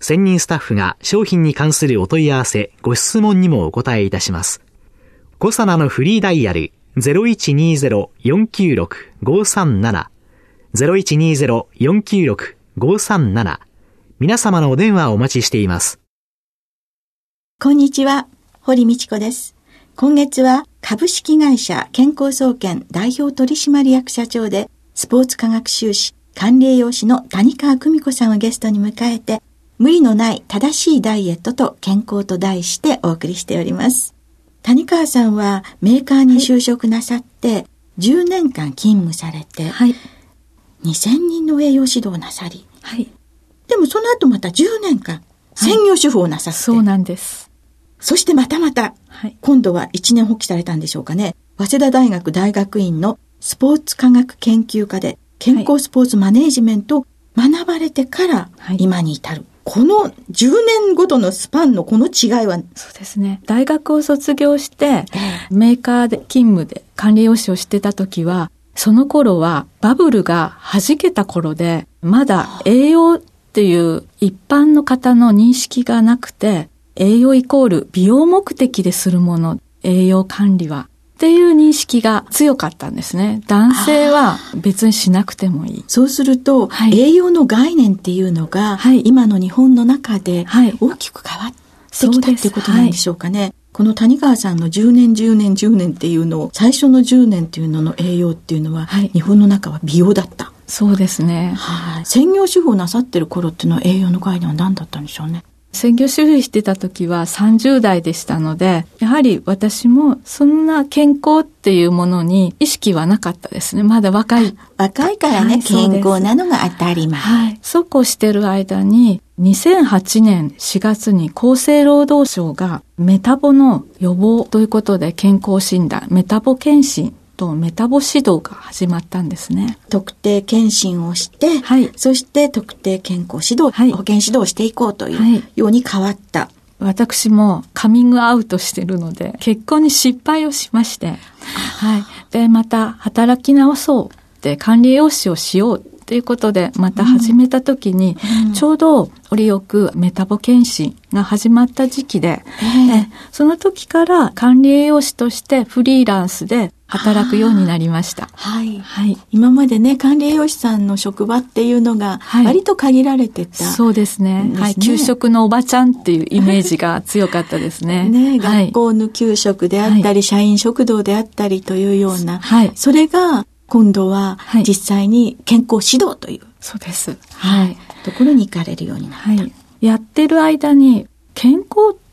専任スタッフが商品に関するお問い合わせ、ご質問にもお答えいたします。コサナのフリーダイヤル0120-496-537 0120-496-537皆様のお電話をお待ちしています。こんにちは、堀道子です。今月は株式会社健康総研代表取締役社長でスポーツ科学修士管理栄養士の谷川久美子さんをゲストに迎えて無理のない正しいダイエットと健康と題してお送りしております。谷川さんはメーカーに就職なさって、10年間勤務されて、はい、2000人の栄養指導をなさり、はい、でもその後また10年間専業主婦をなさって、そうなんです。そしてまたまた、はい、今度は一年発起されたんでしょうかね。早稲田大学大学院のスポーツ科学研究科で健康スポーツマネージメントを学ばれてから今に至る。はい、この10年ごとのスパンのこの違いは？そうですね。大学を卒業して、メーカーで勤務で管理用紙をしてた時は、その頃はバブルが弾けた頃で、まだ栄養っていう一般の方の認識がなくて、栄養イコール美容目的でするもの、栄養管理は。っていう認識が強かったんですね。男性は別にしなくてもいい。そうすると、はい、栄養の概念っていうのが、はい、今の日本の中で大きく変わってきたっていうことなんでしょうかね。この谷川さんの10年10年10年っていうのを最初の10年っていうのの栄養っていうのは、はい、日本の中は美容だった。そうですね。はい。専業主婦をなさってる頃っていうのは栄養の概念は何だったんでしょうね。専業主婦してた時は30代でしたので、やはり私もそんな健康っていうものに意識はなかったですね。まだ若い。若いからね、はい、健康なのが当たり前。はい。そうこうしてる間に、2008年4月に厚生労働省がメタボの予防ということで健康診断、メタボ検診とメタボ指導が始まったんですね。特定検診をして、はい、そして特定健康指導、はい、保健指導をしていこうというように変わった。私もカミングアウトしてるので、結婚に失敗をしまして、はい。で、また働き直そうって管理栄養士をしようということで、また始めた時に、うん、ちょうど折よくメタボ検診が始まった時期で、えー、その時から管理栄養士としてフリーランスで働くようになりました。はい。はい。今までね、管理栄養士さんの職場っていうのが、割と限られてた、はい、そうですね。はい。給食のおばちゃんっていうイメージが強かったですね。ね、学校の給食であったり、はい、社員食堂であったりというような、はい。それが、今度は実際に健康指導という、そうです。はい。ところに行かれるようになった。はい。やってる間に、健康って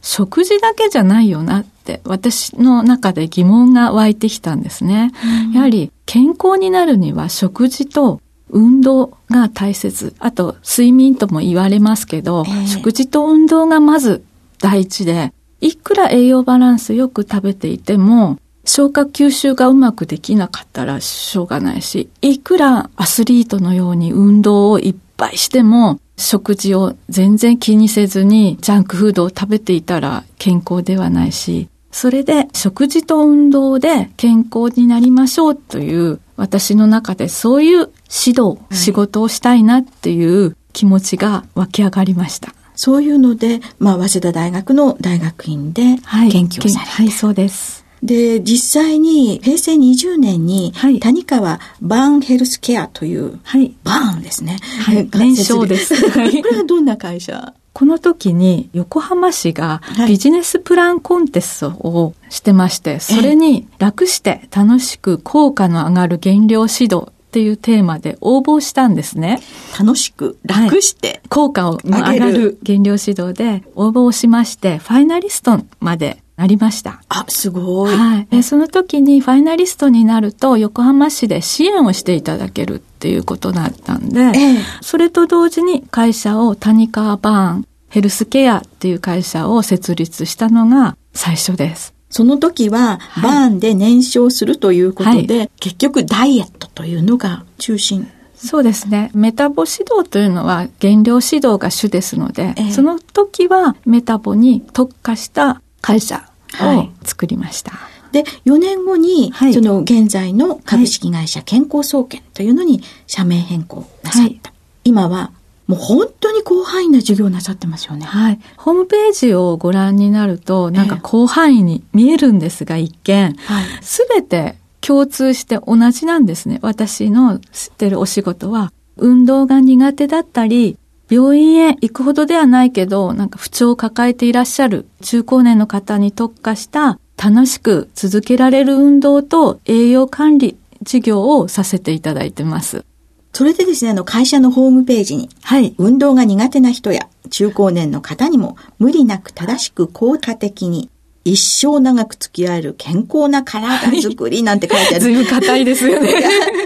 食事だけじゃないよなって私の中で疑問が湧いてきたんですね。やはり健康になるには食事と運動が大切。あと睡眠とも言われますけど、えー、食事と運動がまず第一で、いくら栄養バランスよく食べていても、消化吸収がうまくできなかったらしょうがないし、いくらアスリートのように運動をいっぱいしても、食事を全然気にせずにジャンクフードを食べていたら健康ではないし、それで食事と運動で健康になりましょうという私の中でそういう指導、はい、仕事をしたいなっていう気持ちが湧き上がりました。そういうので、まあ、早稲田大学の大学院で研究をされて、はい、はい、そうです。で、実際に平成20年に、谷川バーンヘルスケアという、はい、バーンですね。はい、年商です。これはどんな会社？この時に横浜市がビジネスプランコンテストをしてまして、はい、それに楽して楽しく効果の上がる減量指導っていうテーマで応募したんですね。楽しく、楽して、はい、効果を上がる。減量指導で応募をしまして、ファイナリストまでなりました。あ、すごい。はい。その時にファイナリストになると、横浜市で支援をしていただけるっていうことだったんで、ええ、それと同時に会社を谷川バーンヘルスケアっていう会社を設立したのが最初です。その時は、バーンで燃焼するということで、はい、結局ダイエットというのが中心。そうですね。メタボ指導というのは減量指導が主ですので、えその時はメタボに特化した会社を作りました。はい、で、4年後に、はい、その現在の株式会社健康総研というのに社名変更なさった。今はもう本当に広範囲な授業なさってますよね。はい。ホームページをご覧になると、なんか広範囲に見えるんですが、一見。す、べ、て共通して同じなんですね。私の知ってるお仕事は、運動が苦手だったり、病院へ行くほどではないけど、なんか不調を抱えていらっしゃる中高年の方に特化した楽しく続けられる運動と栄養管理事業をさせていただいてます。それでですね、あの、会社のホームページに、はい。運動が苦手な人や中高年の方にも無理なく正しく効果的に一生長く付き合える健康な体づくりなんて書いてある。ずいぶん硬いですよね。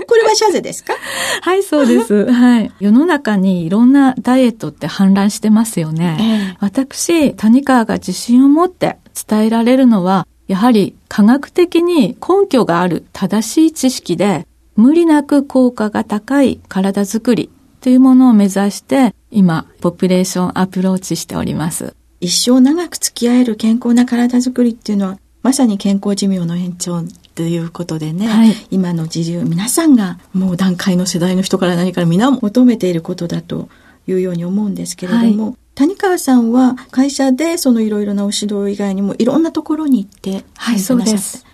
これはシャゼですか？はい、そうです。はい。世の中にいろんなダイエットって氾濫してますよね。えー、私、谷川が自信を持って伝えられるのは、やはり科学的に根拠がある正しい知識で、無理なく効果が高い体づくりというものを目指して今ポピュレーションアプローチしております。一生長く付き合える健康な体づくりっていうのはまさに健康寿命の延長ということでね、はい、今の時流皆さんがもう段階の世代の人から何から皆求めていることだというように思うんですけれども、はい、谷川さんは会社でそのいろいろなお指導以外にもいろんなところに行ってはいそうです。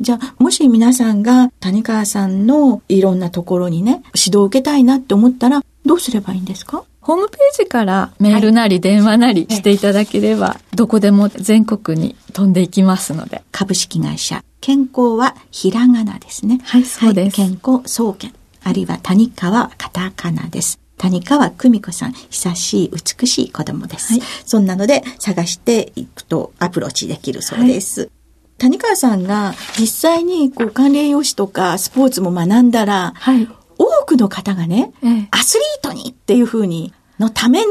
じゃあ、もし皆さんが谷川さんのいろんなところにね、指導を受けたいなって思ったら、どうすればいいんですか？ホームページからメールなり電話なりしていただければ、どこでも全国に飛んでいきますので。株式会社、健康はひらがなですね。はい、そうです。健康総研、あるいは谷川カタカナです。谷川久美子さん、久しい美しい子供です。はい、そんなので探していくとアプローチできるそうです。はい谷川さんが実際にこう管理栄養士とかスポーツも学んだら、はい、多くの方がね、ええ、アスリートにっていうふうに、のための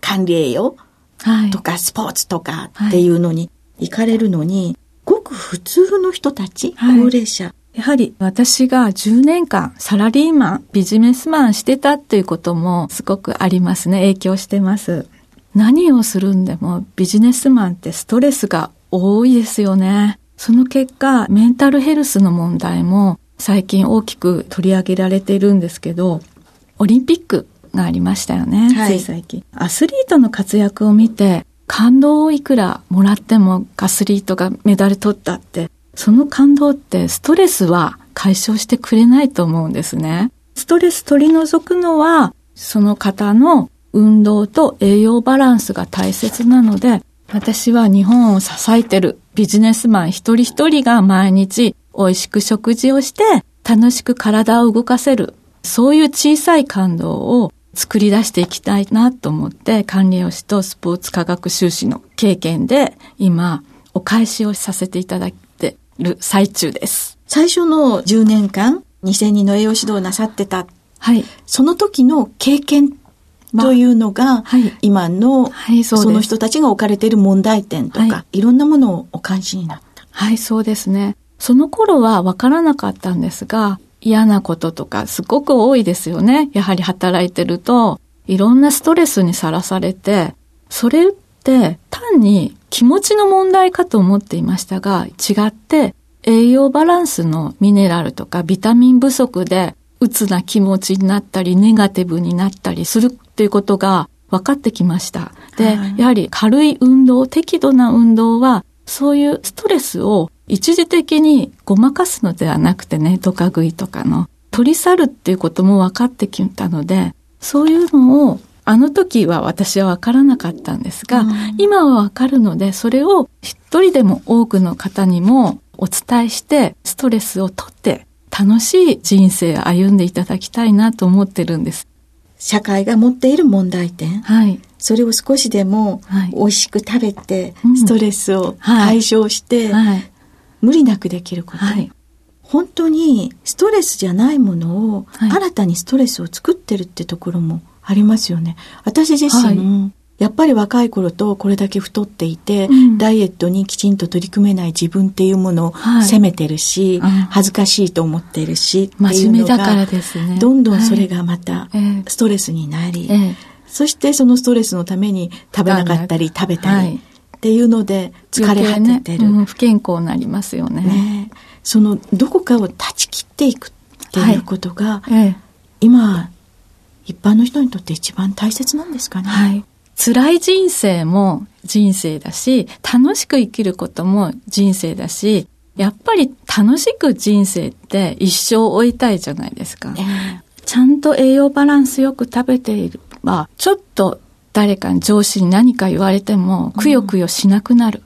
管理栄養とかスポーツとかっていうのに行かれるのに、はい、ごく普通の人たち、はい、高齢者、やはり私が10年間サラリーマン、ビジネスマンしてたっていうこともすごくありますね。影響してます。何をするんでもビジネスマンってストレスが多いですよね。その結果、メンタルヘルスの問題も最近大きく取り上げられているんですけど、オリンピックがありましたよね、はい、つい最近。アスリートの活躍を見て、感動をいくらもらってもアスリートがメダル取ったって、その感動ってストレスは解消してくれないと思うんですね。ストレス取り除くのは、その方の運動と栄養バランスが大切なので、私は日本を支えてるビジネスマン一人一人が毎日美味しく食事をして楽しく体を動かせる。そういう小さい感動を作り出していきたいなと思って管理栄養士とスポーツ科学修士の経験で今お返しをさせていただいてる最中です。最初の10年間2000人の栄養指導なさってた。はい。その時の経験というのが、はい、今の、はい、そその人たちが置かれている問題点とか、はい、いろんなものをお感じになった。はい、そうですね。その頃は分からなかったんですが、嫌なこととかすごく多いですよね。やはり働いてると、いろんなストレスにさらされて、それって単に気持ちの問題かと思っていましたが、違って栄養バランスのミネラルとかビタミン不足で鬱な気持ちになったり、ネガティブになったりするっていうことが分かってきました。で、はい、やはり軽い運動、適度な運動は、そういうストレスを一時的にごまかすのではなくてね、ドカ食いとかの、取り去るっていうことも分かってきたので、そういうのをあの時は私は分からなかったんですが、うん今は分かるので、それを一人でも多くの方にもお伝えして、ストレスを取って楽しい人生を歩んでいただきたいなと思ってるんです。社会が持っている問題点、はい。それを少しでもはい美味しく食べて、うんストレスをはい解消して、はい。無理なくできること、はい。本当にストレスじゃないものを、はい。新たにストレスを作ってるってところもありますよね。私自身、はやっぱり若い頃とこれだけ太っていて、うん。ダイエットにきちんと取り組めない自分っていうものをはい。責めてるし、うん。恥ずかしいと思ってるし、ってい真うのが面目だからですね。どんどんそれがまたええ。ストレスになり、ええ。そしてそのストレスのために食べなかったり食べたり、はいっていうので疲れ果ててる。ねうん不健康になりますよね。ねえそのどこかを断ち切っていくっていうことが、ええ今一般の人にとって一番大切なんですかね。はい。辛い人生も人生だし、楽しく生きることも人生だし、やっぱり楽しく人生って一生終えたいじゃないですか。ええちゃんと栄養バランスよく食べていれば、ちょっと誰かに上司に何か言われても、くよくよしなくなる。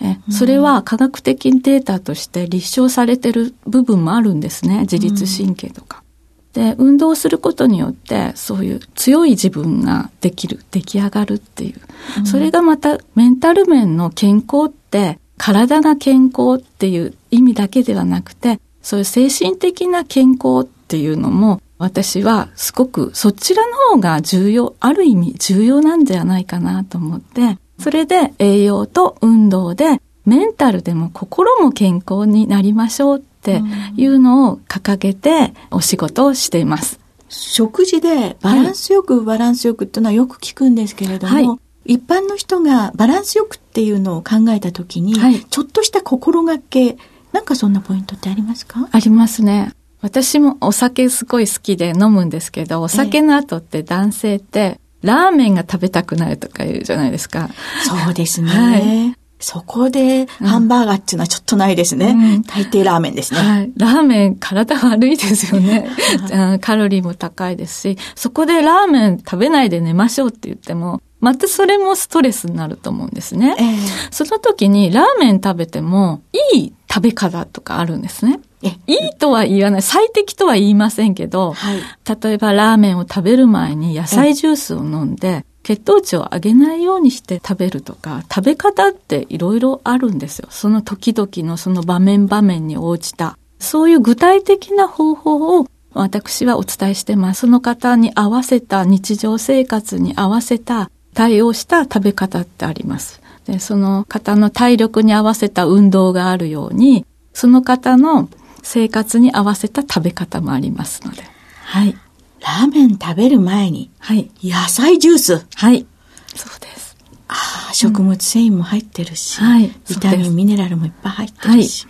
えそれは科学的データとして立証されてる部分もあるんですね。自律神経とか。で、運動することによって、そういう強い自分ができる、出来上がるっていう。それがまたメンタル面の健康って、体が健康っていう意味だけではなくて、そういう精神的な健康っていうのも、私はすごくそちらの方が重要、ある意味重要なんじゃないかなと思って、それで栄養と運動でメンタルでも心も健康になりましょうっていうのを掲げてお仕事をしています。食事でバランスよくバランスよくっていうのはよく聞くんですけれども、はい一般の人がバランスよくっていうのを考えたときに、はいちょっとした心がけ、なんかそんなポイントってありますか？ありますね。私もお酒すごい好きで飲むんですけど、お酒の後って男性ってラーメンが食べたくなるとか言うじゃないですか。そうですね。はいそこでハンバーガーっていうのはちょっとないですね。うん大抵ラーメンですね。はい。ラーメン体悪いですよね。うんカロリーも高いですし、そこでラーメン食べないで寝ましょうって言っても、またそれもストレスになると思うんですね。ええその時にラーメン食べてもいい食べ方とかあるんですね。えいいとは言わない。最適とは言いませんけど、はい。例えばラーメンを食べる前に野菜ジュースを飲んで、血糖値を上げないようにして食べるとか、食べ方っていろいろあるんですよ。その時々のその場面場面に応じた。そういう具体的な方法を私はお伝えしてます。その方に合わせた日常生活に合わせた対応した食べ方ってあります。で、その方の体力に合わせた運動があるように、その方の生活に合わせた食べ方もありますので。はい。ラーメン食べる前にはい。野菜ジュース。はい。そうです。ああ、食物繊維も入ってるし、はいビタミン、ミネラルもいっぱい入ってるし。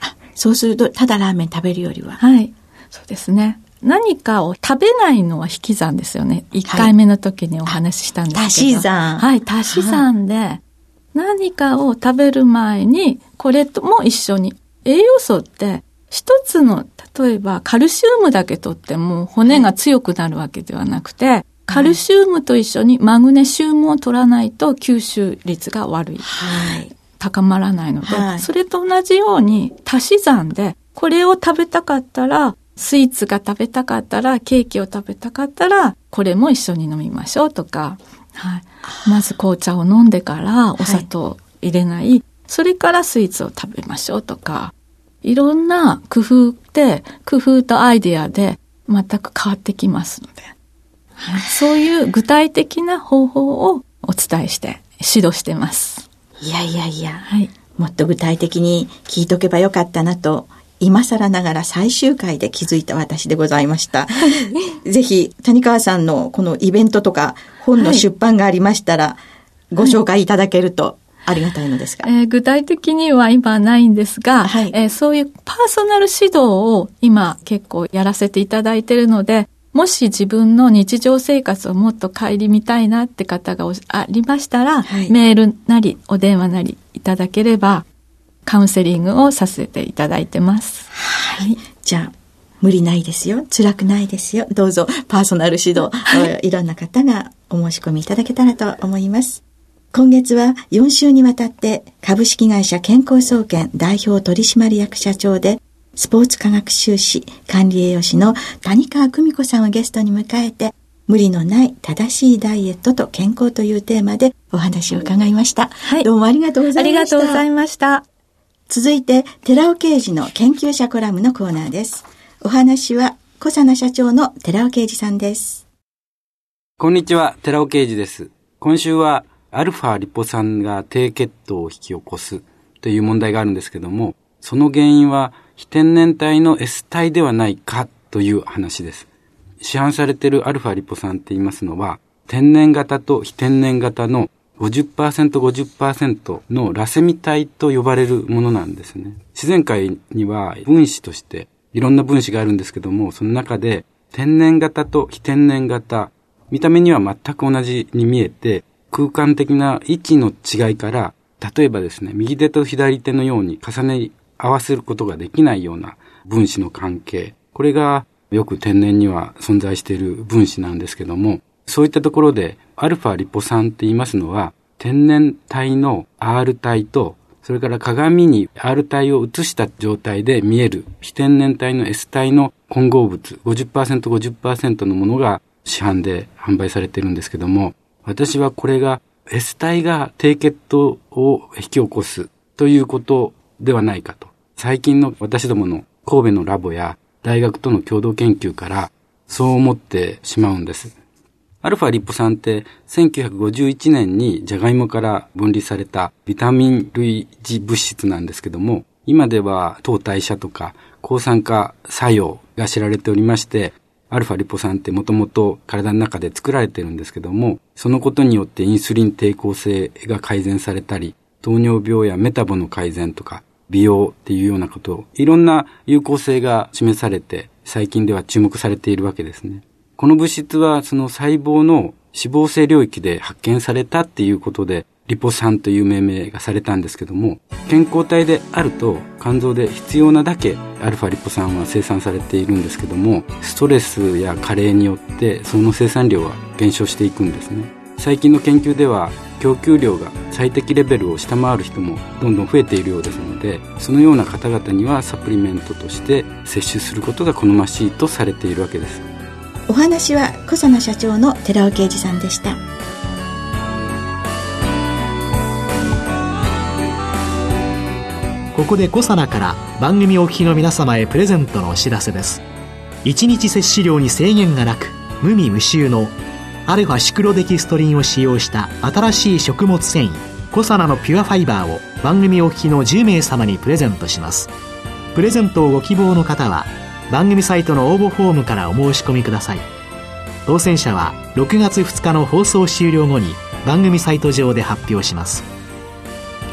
あそうすると、ただラーメン食べるよりは。はい。そうですね。何かを食べないのは引き算ですよね。1回目の時にお話ししたんですけど。足し算はい、足し算で、何かを食べる前に、これとも一緒に。栄養素って、一つの、例えばカルシウムだけとっても骨が強くなるわけではなくて、カルシウムと一緒にマグネシウムを取らないと吸収率が悪い。はい。高まらないので、はいそれと同じように足し算で、これを食べたかったら、スイーツが食べたかったら、ケーキを食べたかったら、これも一緒に飲みましょうとか、はい。まず紅茶を飲んでからお砂糖を入れない、それからスイーツを食べましょうとか、いろんな工夫で、工夫とアイデアで全く変わってきますので、はい、そういう具体的な方法をお伝えして指導してます。いやいやいや、はい。もっと具体的に聞いとけばよかったなと、今更ながら最終回で気づいた私でございました。ぜひ、谷川さんのこのイベントとか本の出版がありましたら、ご紹介いただけるとありがたいのですが。えー具体的には今ないんですが、はいえーそういうパーソナル指導を今結構やらせていただいているので、もし自分の日常生活をもっと顧みたいなって方がおありましたら、はいメールなりお電話なりいただければ、カウンセリングをさせていただいてます。はい。じゃあ、無理ないですよ。辛くないですよ。どうぞパーソナル指導、いろんな方がお申し込みいただけたらと思います。今月は4週にわたって株式会社健康総研代表取締役社長でスポーツ科学修士管理栄養士の谷川久美子さんをゲストに迎えて無理のない正しいダイエットと健康というテーマでお話を伺いました。はい。どうもありがとうございました。ありがとうございました。続いて、寺尾刑事の研究者コラムのコーナーです。お話は、小佐奈社長の寺尾刑事さんです。こんにちは、寺尾刑事です。今週は、アルファリポ酸が低血糖を引き起こすという問題があるんですけども、その原因は非天然体の S 体ではないかという話です。市販されているアルファリポ酸って言いますのは、天然型と非天然型の50%、50%のラセミ体と呼ばれるものなんですね。自然界には分子としていろんな分子があるんですけども、その中で天然型と非天然型、見た目には全く同じに見えて、空間的な位置の違いから、例えばですね、右手と左手のように重ね合わせることができないような分子の関係。これがよく天然には存在している分子なんですけども、そういったところで、アルファリポ酸って言いますのは、天然体の R 体と、それから鏡に R 体を映した状態で見える非天然体の S 体の混合物50%、50%のものが市販で販売されているんですけども、私はこれが S 体が低血糖を引き起こすということではないかと。最近の私どもの神戸のラボや大学との共同研究からそう思ってしまうんです。アルファリポ酸って1951年にジャガイモから分離されたビタミン類似物質なんですけども、今では糖代謝とか抗酸化作用が知られておりまして、アルファリポ酸ってもともと体の中で作られてるんですけども、そのことによってインスリン抵抗性が改善されたり、糖尿病やメタボの改善とか、美容っていうようなことを、いろんな有効性が示されて、最近では注目されているわけですね。この物質はその細胞の脂肪性領域で発見されたっていうことで、リポ酸という命名がされたんですけども、健康体であると肝臓で必要なだけアルファリポ酸は生産されているんですけども、ストレスや加齢によってその生産量は減少していくんですね。最近の研究では供給量が最適レベルを下回る人もどんどん増えているようですのでそのような方々にはサプリメントとして摂取することが好ましいとされているわけですお話は小佐奈社長の寺尾啓二さんでしたここで小佐奈から番組お聞きの皆様へプレゼントのお知らせです。1日摂取量に制限がなく無味無臭のアルファシクロデキストリンを使用した新しい食物繊維コサナのピュアファイバーを番組お聞きの10名様にプレゼントします。プレゼントをご希望の方は番組サイトの応募フォームからお申し込みください。当選者は6月2日の放送終了後に番組サイト上で発表します。